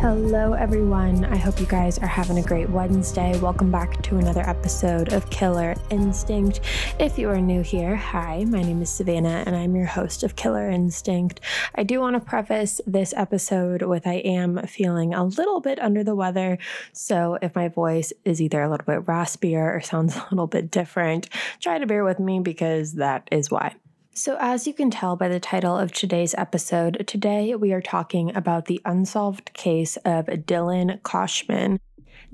Hello, everyone. I hope you guys are having a great Wednesday. Welcome back to another episode of Killer Instinct. If you are new here, hi, my name is Savannah and I'm your host of Killer Instinct. I do want to preface this episode with I am feeling a little bit under the weather. So if my voice is either a little bit raspier or sounds a little bit different, try to bear with me because that is why. So, as you can tell by the title of today's episode, today we are talking about the unsolved case of Dylan Koshman.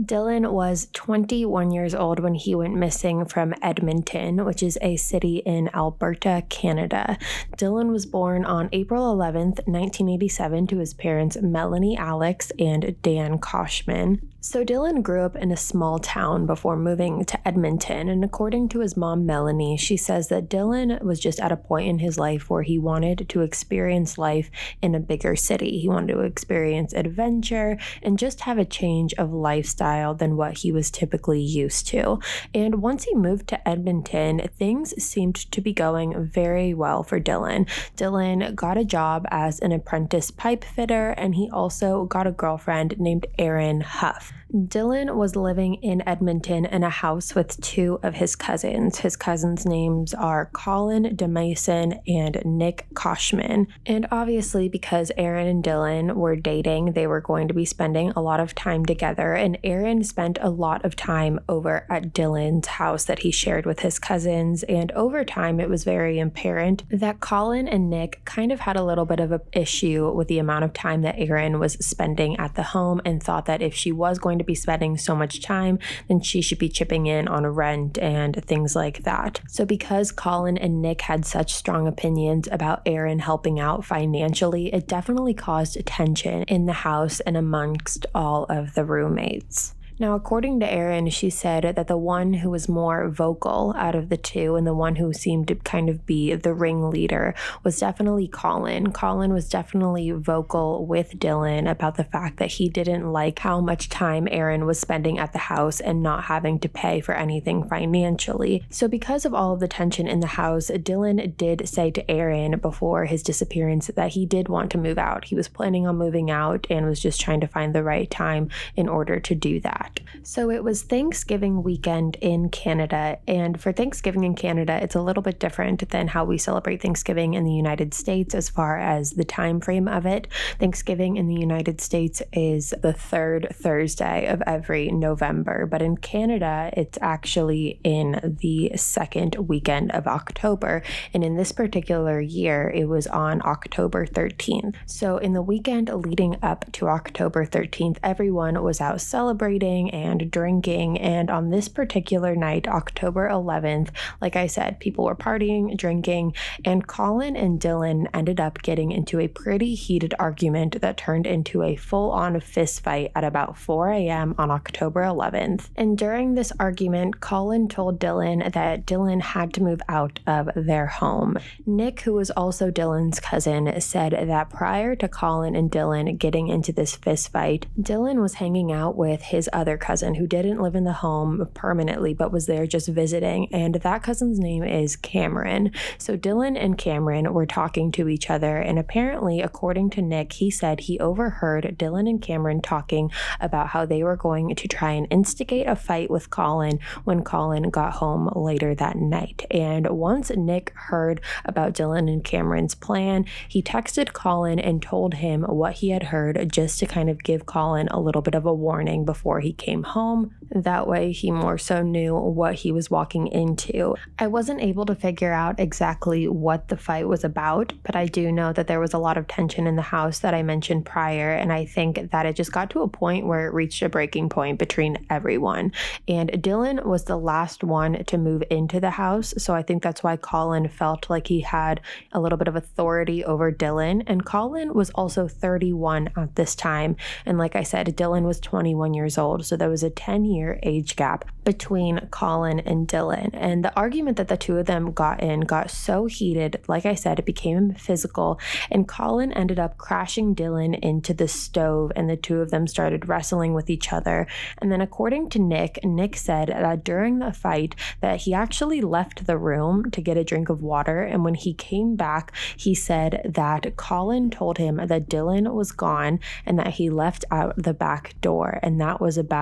Dylan was 21 years old when he went missing from Edmonton, which is a city in Alberta, Canada. Dylan was born on April 11th, 1987, to his parents Melanie Alex and Dan Koshman. So, Dylan grew up in a small town before moving to Edmonton, and according to his mom, Melanie, she says that Dylan was just at a point in his life where he wanted to experience life in a bigger city. He wanted to experience adventure and just have a change of lifestyle than what he was typically used to. And once he moved to Edmonton, things seemed to be going very well for Dylan. Dylan got a job as an apprentice pipe fitter, and he also got a girlfriend named Erin Huff. Dylan was living in Edmonton in a house with two of his cousins. His cousins' names are Colin DeMason and Nick Koshman. And obviously, because Erin and Dylan were dating, they were going to be spending a lot of time together. And Erin spent a lot of time over at Dylan's house that he shared with his cousins. And over time, it was very apparent that Colin and Nick kind of had a little bit of an issue with the amount of time that Erin was spending at the home and thought that if she was going to be spending so much time, then she should be chipping in on rent and things like that. So, because Colin and Nick had such strong opinions about Erin helping out financially, it definitely caused tension in the house and amongst all of the roommates. Now, according to Erin, she said that the one who was more vocal out of the two and the one who seemed to kind of be the ringleader was definitely Colin. Colin was definitely vocal with Dylan about the fact that he didn't like how much time Erin was spending at the house and not having to pay for anything financially. So, because of all of the tension in the house, Dylan did say to Erin before his disappearance that he did want to move out. He was planning on moving out and was just trying to find the right time in order to do that. So it was Thanksgiving weekend in Canada. And for Thanksgiving in Canada, it's a little bit different than how we celebrate Thanksgiving in the United States as far as the time frame of it. Thanksgiving in the United States is the third Thursday of every November, but in Canada, it's actually in the second weekend of October. And in this particular year, it was on October 13th. So in the weekend leading up to October 13th, everyone was out celebrating and drinking. And on this particular night, October 11th, like I said, people were partying, drinking, and Colin and Dylan ended up getting into a pretty heated argument that turned into a full on fist fight at about 4 a.m. on October 11th. And during this argument, Colin told Dylan that Dylan had to move out of their home. Nick, who was also Dylan's cousin, said that prior to Colin and Dylan getting into this fist fight, Dylan was hanging out with his other other cousin who didn't live in the home permanently but was there just visiting. And that cousin's name is Cameron. So Dylan and Cameron were talking to each other. And apparently, according to Nick, he said he overheard Dylan and Cameron talking about how they were going to try and instigate a fight with Colin when Colin got home later that night. And once Nick heard about Dylan and Cameron's plan, he texted Colin and told him what he had heard just to kind of give Colin a little bit of a warning before he came home. That way, he more so knew what he was walking into. I wasn't able to figure out exactly what the fight was about, but I do know that there was a lot of tension in the house that I mentioned prior, and I think that it just got to a point where it reached a breaking point between everyone. And Dylan was the last one to move into the house, so I think that's why Colin felt like he had a little bit of authority over Dylan. And Colin was also 31 at this time, and like I said, Dylan was 21 years old. So there was a 10 year age gap between Colin and Dylan. And the argument that the two of them got in got so heated, like I said, it became physical. And Colin ended up crashing Dylan into the stove, and the two of them started wrestling with each other. And then, according to Nick, Nick said that during the fight, that he actually left the room to get a drink of water. And when he came back, he said that Colin told him that Dylan was gone and that he left out the back door. And that was about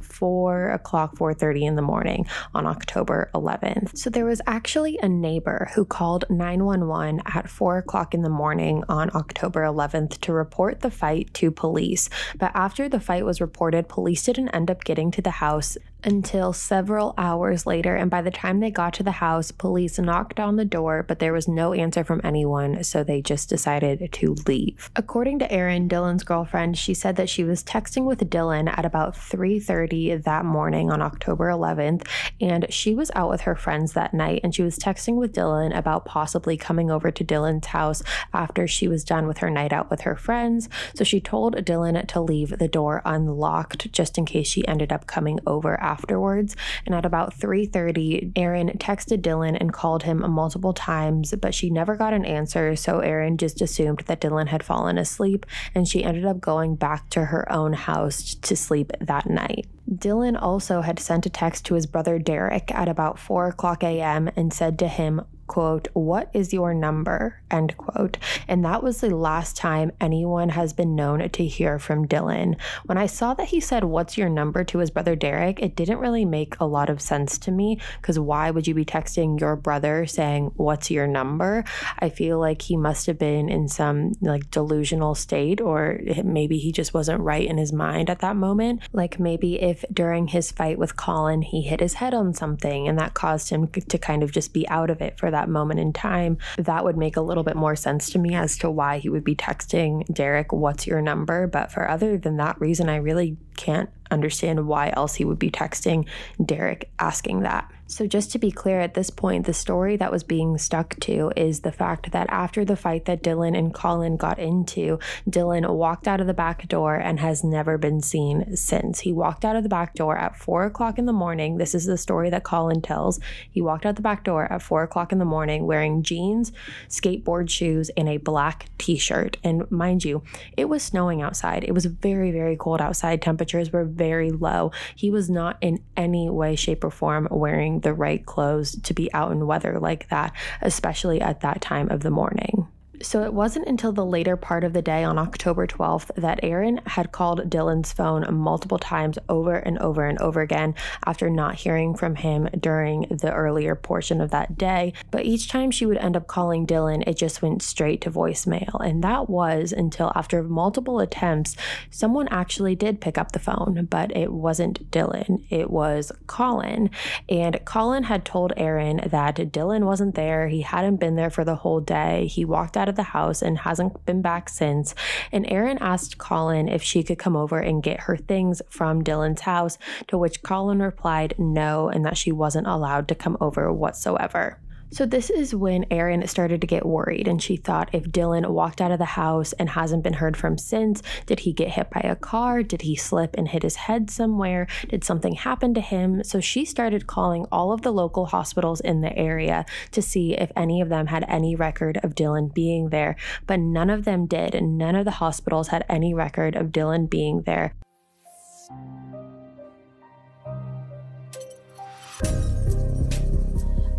four o'clock, 4:30 in the morning on October 11th. So there was actually a neighbor who called 911 at four o'clock in the morning on October 11th to report the fight to police. But after the fight was reported, police didn't end up getting to the house until several hours later. And by the time they got to the house, police knocked on the door, but there was no answer from anyone, so they just decided to leave. According to Erin, Dylan's girlfriend, she said that she was texting with Dylan at about 3:30 that morning on October 11th, and she was out with her friends that night and she was texting with Dylan about possibly coming over to Dylan's house after she was done with her night out with her friends. So she told Dylan to leave the door unlocked just in case she ended up coming over afterwards. And at about 3:30, Erin texted Dylan and called him multiple times, but she never got an answer, so Erin just assumed that Dylan had fallen asleep and she ended up going back to her own house to sleep that night. Dylan also had sent a text to his brother Derek at about 4 o'clock a.m. and said to him, quote, What is your number? End quote. And that was the last time anyone has been known to hear from Dylan. When I saw that he said, What's your number to his brother Derek, it didn't really make a lot of sense to me because why would you be texting your brother saying, What's your number? I feel like he must have been in some like delusional state, or maybe he just wasn't right in his mind at that moment. Like maybe if during his fight with Colin, he hit his head on something and that caused him to kind of just be out of it for that that moment in time, that would make a little bit more sense to me as to why he would be texting Derek, What's your number? But for other than that reason, I really can't understand why else he would be texting Derek asking that. So, just to be clear, at this point, the story that was being stuck to is the fact that after the fight that Dylan and Colin got into, Dylan walked out of the back door and has never been seen since. He walked out of the back door at four o'clock in the morning. This is the story that Colin tells. He walked out the back door at four o'clock in the morning wearing jeans, skateboard shoes, and a black t shirt. And mind you, it was snowing outside. It was very, very cold outside. Temperatures were very low. He was not in any way, shape, or form wearing the right clothes to be out in weather like that, especially at that time of the morning. So it wasn't until the later part of the day on October 12th that Erin had called Dylan's phone multiple times over and over and over again after not hearing from him during the earlier portion of that day. But each time she would end up calling Dylan, it just went straight to voicemail. And that was until after multiple attempts, someone actually did pick up the phone, but it wasn't Dylan, it was Colin. And Colin had told Erin that Dylan wasn't there, he hadn't been there for the whole day. He walked out of the house and hasn't been back since. And Erin asked Colin if she could come over and get her things from Dylan's house, to which Colin replied no, and that she wasn't allowed to come over whatsoever. So, this is when Erin started to get worried, and she thought if Dylan walked out of the house and hasn't been heard from since, did he get hit by a car? Did he slip and hit his head somewhere? Did something happen to him? So, she started calling all of the local hospitals in the area to see if any of them had any record of Dylan being there, but none of them did, and none of the hospitals had any record of Dylan being there.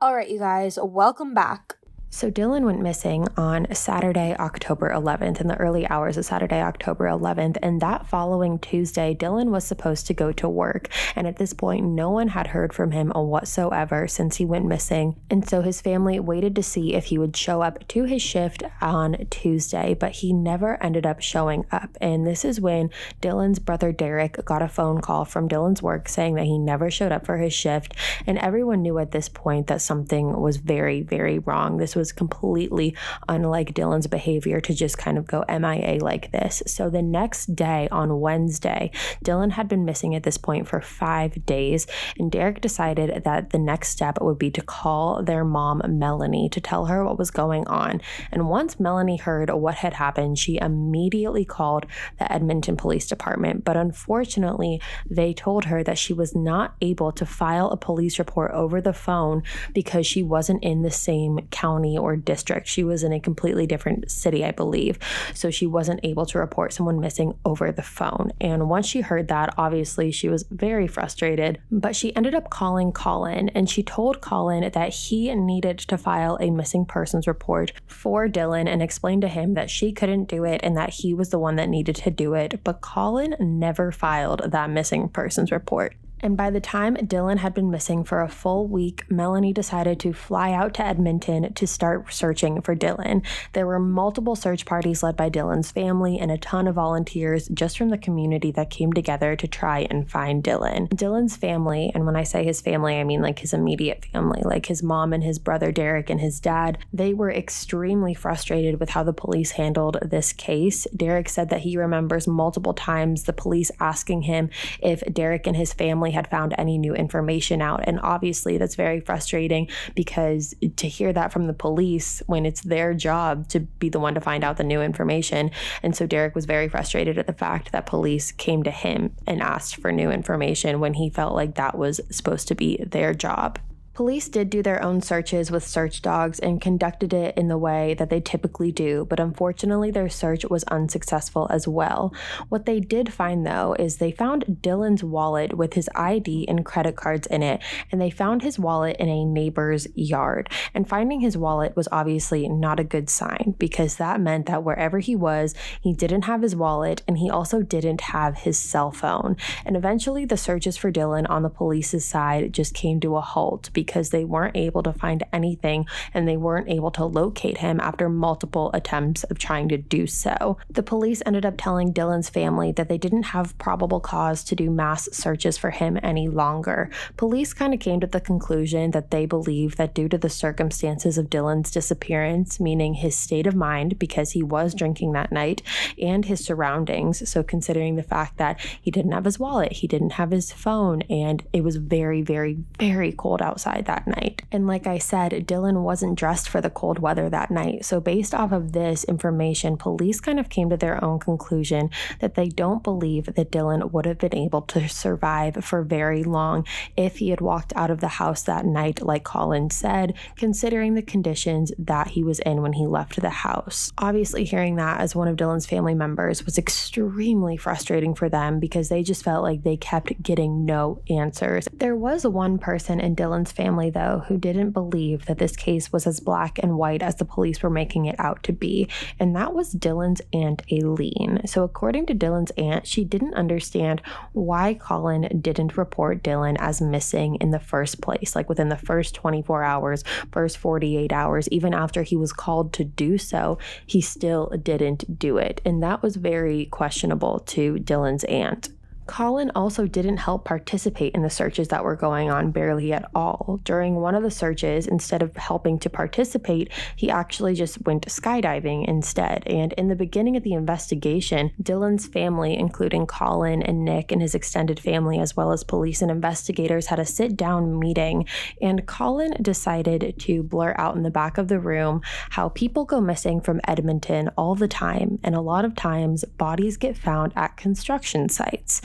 All right, you guys, welcome back. So Dylan went missing on Saturday, October 11th, in the early hours of Saturday, October 11th. And that following Tuesday, Dylan was supposed to go to work. And at this point, no one had heard from him whatsoever since he went missing. And so his family waited to see if he would show up to his shift on Tuesday, but he never ended up showing up. And this is when Dylan's brother Derek got a phone call from Dylan's work saying that he never showed up for his shift. And everyone knew at this point that something was very, very wrong. This was completely unlike Dylan's behavior to just kind of go MIA like this. So the next day on Wednesday, Dylan had been missing at this point for five days, and Derek decided that the next step would be to call their mom, Melanie, to tell her what was going on. And once Melanie heard what had happened, she immediately called the Edmonton Police Department. But unfortunately, they told her that she was not able to file a police report over the phone because she wasn't in the same county county or district. She was in a completely different city, I believe. So she wasn't able to report someone missing over the phone. And once she heard that, obviously she was very frustrated, but she ended up calling Colin and she told Colin that he needed to file a missing persons report for Dylan and explained to him that she couldn't do it and that he was the one that needed to do it. But Colin never filed that missing persons report. And by the time Dylan had been missing for a full week, Melanie decided to fly out to Edmonton to start searching for Dylan. There were multiple search parties led by Dylan's family and a ton of volunteers just from the community that came together to try and find Dylan. Dylan's family, and when I say his family, I mean like his immediate family, like his mom and his brother Derek and his dad, they were extremely frustrated with how the police handled this case. Derek said that he remembers multiple times the police asking him if Derek and his family family had found any new information out. And obviously, that's very frustrating because to hear that from the police when it's their job to be the one to find out the new information. And so Derek was very frustrated at the fact that police came to him and asked for new information when he felt like that was supposed to be their job. Police did do their own searches with search dogs and conducted it in the way that they typically do, but unfortunately, their search was unsuccessful as well. What they did find, though, is they found Dylan's wallet with his ID and credit cards in it, and they found his wallet in a neighbor's yard. And finding his wallet was obviously not a good sign because that meant that wherever he was, he didn't have his wallet and he also didn't have his cell phone. And eventually, the searches for Dylan on the police's side just came to a halt because they weren't able to find anything and they weren't able to locate him after multiple attempts of trying to do so. The police ended up telling Dylan's family that they didn't have probable cause to do mass searches for him any longer. Police kind of came to the conclusion that they believe that due to the circumstances of Dylan's disappearance, meaning his state of mind because he was drinking that night and his surroundings, so considering the fact that he didn't have his wallet, he didn't have his phone, and it was very, very, very cold outside outside that night. And like I said, Dylan wasn't dressed for the cold weather that night. So, based off of this information, police kind of came to their own conclusion that they don't believe that Dylan would have been able to survive for very long if he had walked out of the house that night, like Colin said, considering the conditions that he was in when he left the house. Obviously, hearing that as one of Dylan's family members was extremely frustrating for them because they just felt like they kept getting no answers. There was one person in Dylan's family though, who didn't believe that this case was as black and white as the police were making it out to be, and that was Dylan's aunt Aileen. So, according to Dylan's aunt, she didn't understand why Colin didn't report Dylan as missing in the first place, like within the first 24 hours, first 48 hours, even after he was called to do so, he still didn't do it. And that was very questionable to Dylan's aunt. Colin also didn't help participate in the searches that were going on barely at all. During one of the searches, instead of helping to participate, he actually just went skydiving instead. And in the beginning of the investigation, Dylan's family, including Colin and Nick and his extended family, as well as police and investigators, had a sit down meeting. And Colin decided to blur out in the back of the room how people go missing from Edmonton all the time. And a lot of times, bodies get found at construction sites.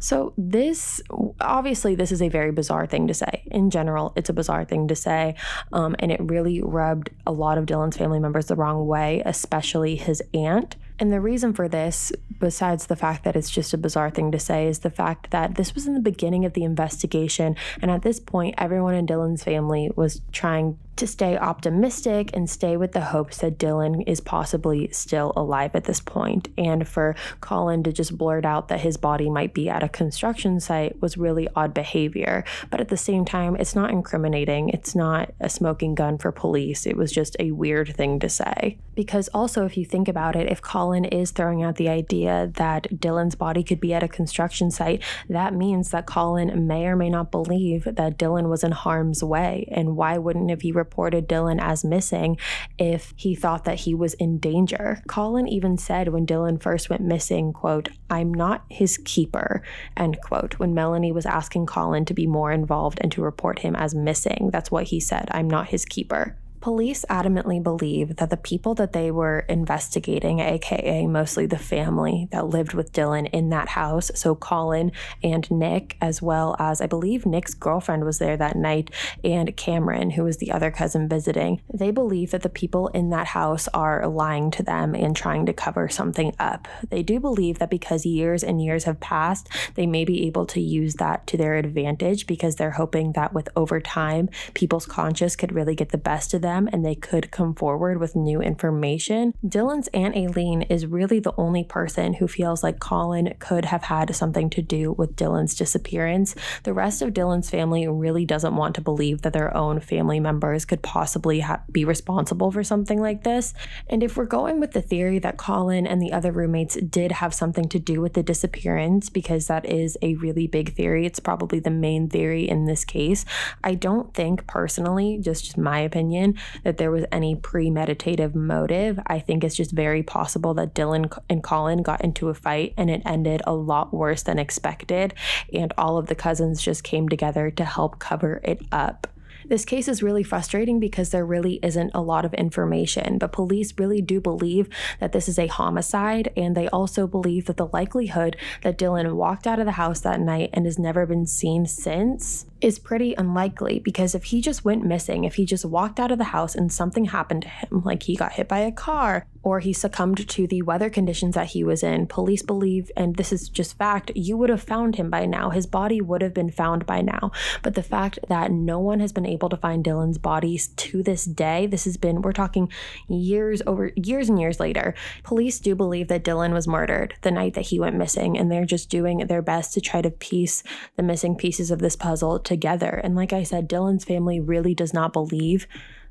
So, this obviously, this is a very bizarre thing to say. In general, it's a bizarre thing to say. Um, and it really rubbed a lot of Dylan's family members the wrong way, especially his aunt. And the reason for this, besides the fact that it's just a bizarre thing to say, is the fact that this was in the beginning of the investigation. And at this point, everyone in Dylan's family was trying to stay optimistic and stay with the hopes that Dylan is possibly still alive at this point. And for Colin to just blurt out that his body might be at a construction site was really odd behavior. But at the same time, it's not incriminating. It's not a smoking gun for police. It was just a weird thing to say. Because also, if you think about it, if Colin is throwing out the idea that Dylan's body could be at a construction site, that means that Colin may or may not believe that Dylan was in harm's way. And why wouldn't have he reported Dylan as missing if he thought that he was in danger? Colin even said when Dylan first went missing, quote, I'm not his keeper, end quote, when Melanie was asking Colin to be more involved and to report him as missing. That's what he said. I'm not his keeper. Police adamantly believe that the people that they were investigating, aka mostly the family that lived with Dylan in that house, so Colin and Nick, as well as I believe Nick's girlfriend was there that night, and Cameron, who was the other cousin visiting, they believe that the people in that house are lying to them and trying to cover something up. They do believe that because years and years have passed, they may be able to use that to their advantage because they're hoping that with over time, people's conscience could really get the best of them them and they could come forward with new information. Dylan's Aunt Aileen is really the only person who feels like Colin could have had something to do with Dylan's disappearance. The rest of Dylan's family really doesn't want to believe that their own family members could possibly ha- be responsible for something like this. And if we're going with the theory that Colin and the other roommates did have something to do with the disappearance, because that is a really big theory, it's probably the main theory in this case. I don't think personally, just my opinion, that there was any premeditative motive. I think it's just very possible that Dylan and Colin got into a fight and it ended a lot worse than expected. And all of the cousins just came together to help cover it up. This case is really frustrating because there really isn't a lot of information, but police really do believe that this is a homicide, and they also believe that the likelihood that Dylan walked out of the house that night and has never been seen since is pretty unlikely because if he just went missing, if he just walked out of the house and something happened to him, like he got hit by a car or he succumbed to the weather conditions that he was in, police believe, and this is just fact, you would have found him by now. His body would have been found by now. But the fact that no one has been able to find Dylan's bodies to this day, this has been, we're talking years over, years and years later, police do believe that Dylan was murdered the night that he went missing, and they're just doing their best to try to piece the missing pieces of this puzzle together. And like I said, Dylan's family really does not believe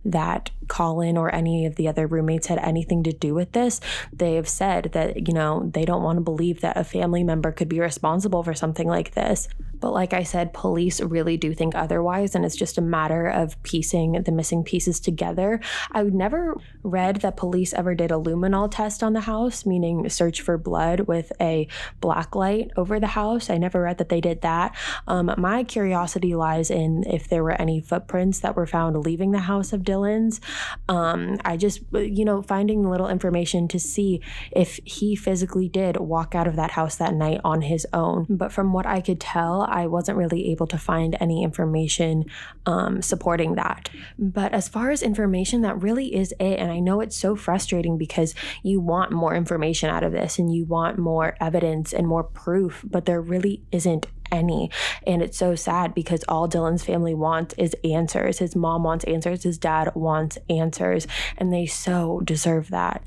that Colin or any of the other roommates had anything to do with this. They have said that, you know, they don't want to believe that a family member could be responsible for something like this. But like I said, police really do think otherwise, and it's just a matter of piecing the missing pieces together. I've never read that police ever did a luminol test on the house, meaning search for blood with a black light over the house. I never read that they did that. Um, my curiosity lies in if there were any footprints that were found leaving the house of Dylan's. Um, I just, you know, finding little information to see if he physically did walk out of that house that night on his own. But from what I could tell, I wasn't really able to find any information um, supporting that. But as far as information, that really is it. And I know it's so frustrating because you want more information out of this and you want more evidence and more proof, but there really isn't any. And it's so sad because all Dylan's family wants is answers. His mom wants answers, his dad wants answers, and they so deserve that.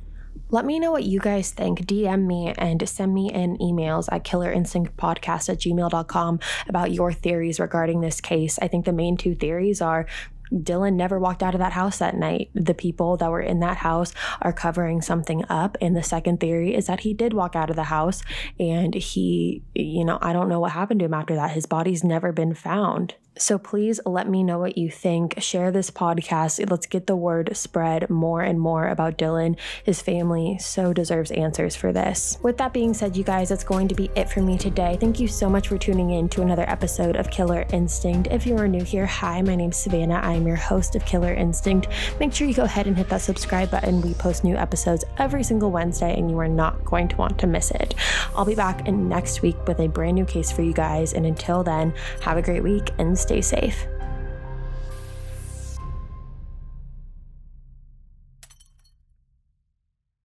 Let me know what you guys think. DM me and send me in emails at killerinstinctpodcast at gmail.com about your theories regarding this case. I think the main two theories are Dylan never walked out of that house that night. The people that were in that house are covering something up. And the second theory is that he did walk out of the house and he, you know, I don't know what happened to him after that. His body's never been found. So please let me know what you think. Share this podcast. Let's get the word spread more and more about Dylan. His family so deserves answers for this. With that being said, you guys, that's going to be it for me today. Thank you so much for tuning in to another episode of Killer Instinct. If you are new here, hi, my name's Savannah. I am your host of Killer Instinct. Make sure you go ahead and hit that subscribe button. We post new episodes every single Wednesday, and you are not going to want to miss it. I'll be back in next week with a brand new case for you guys. And until then, have a great week and stay safe.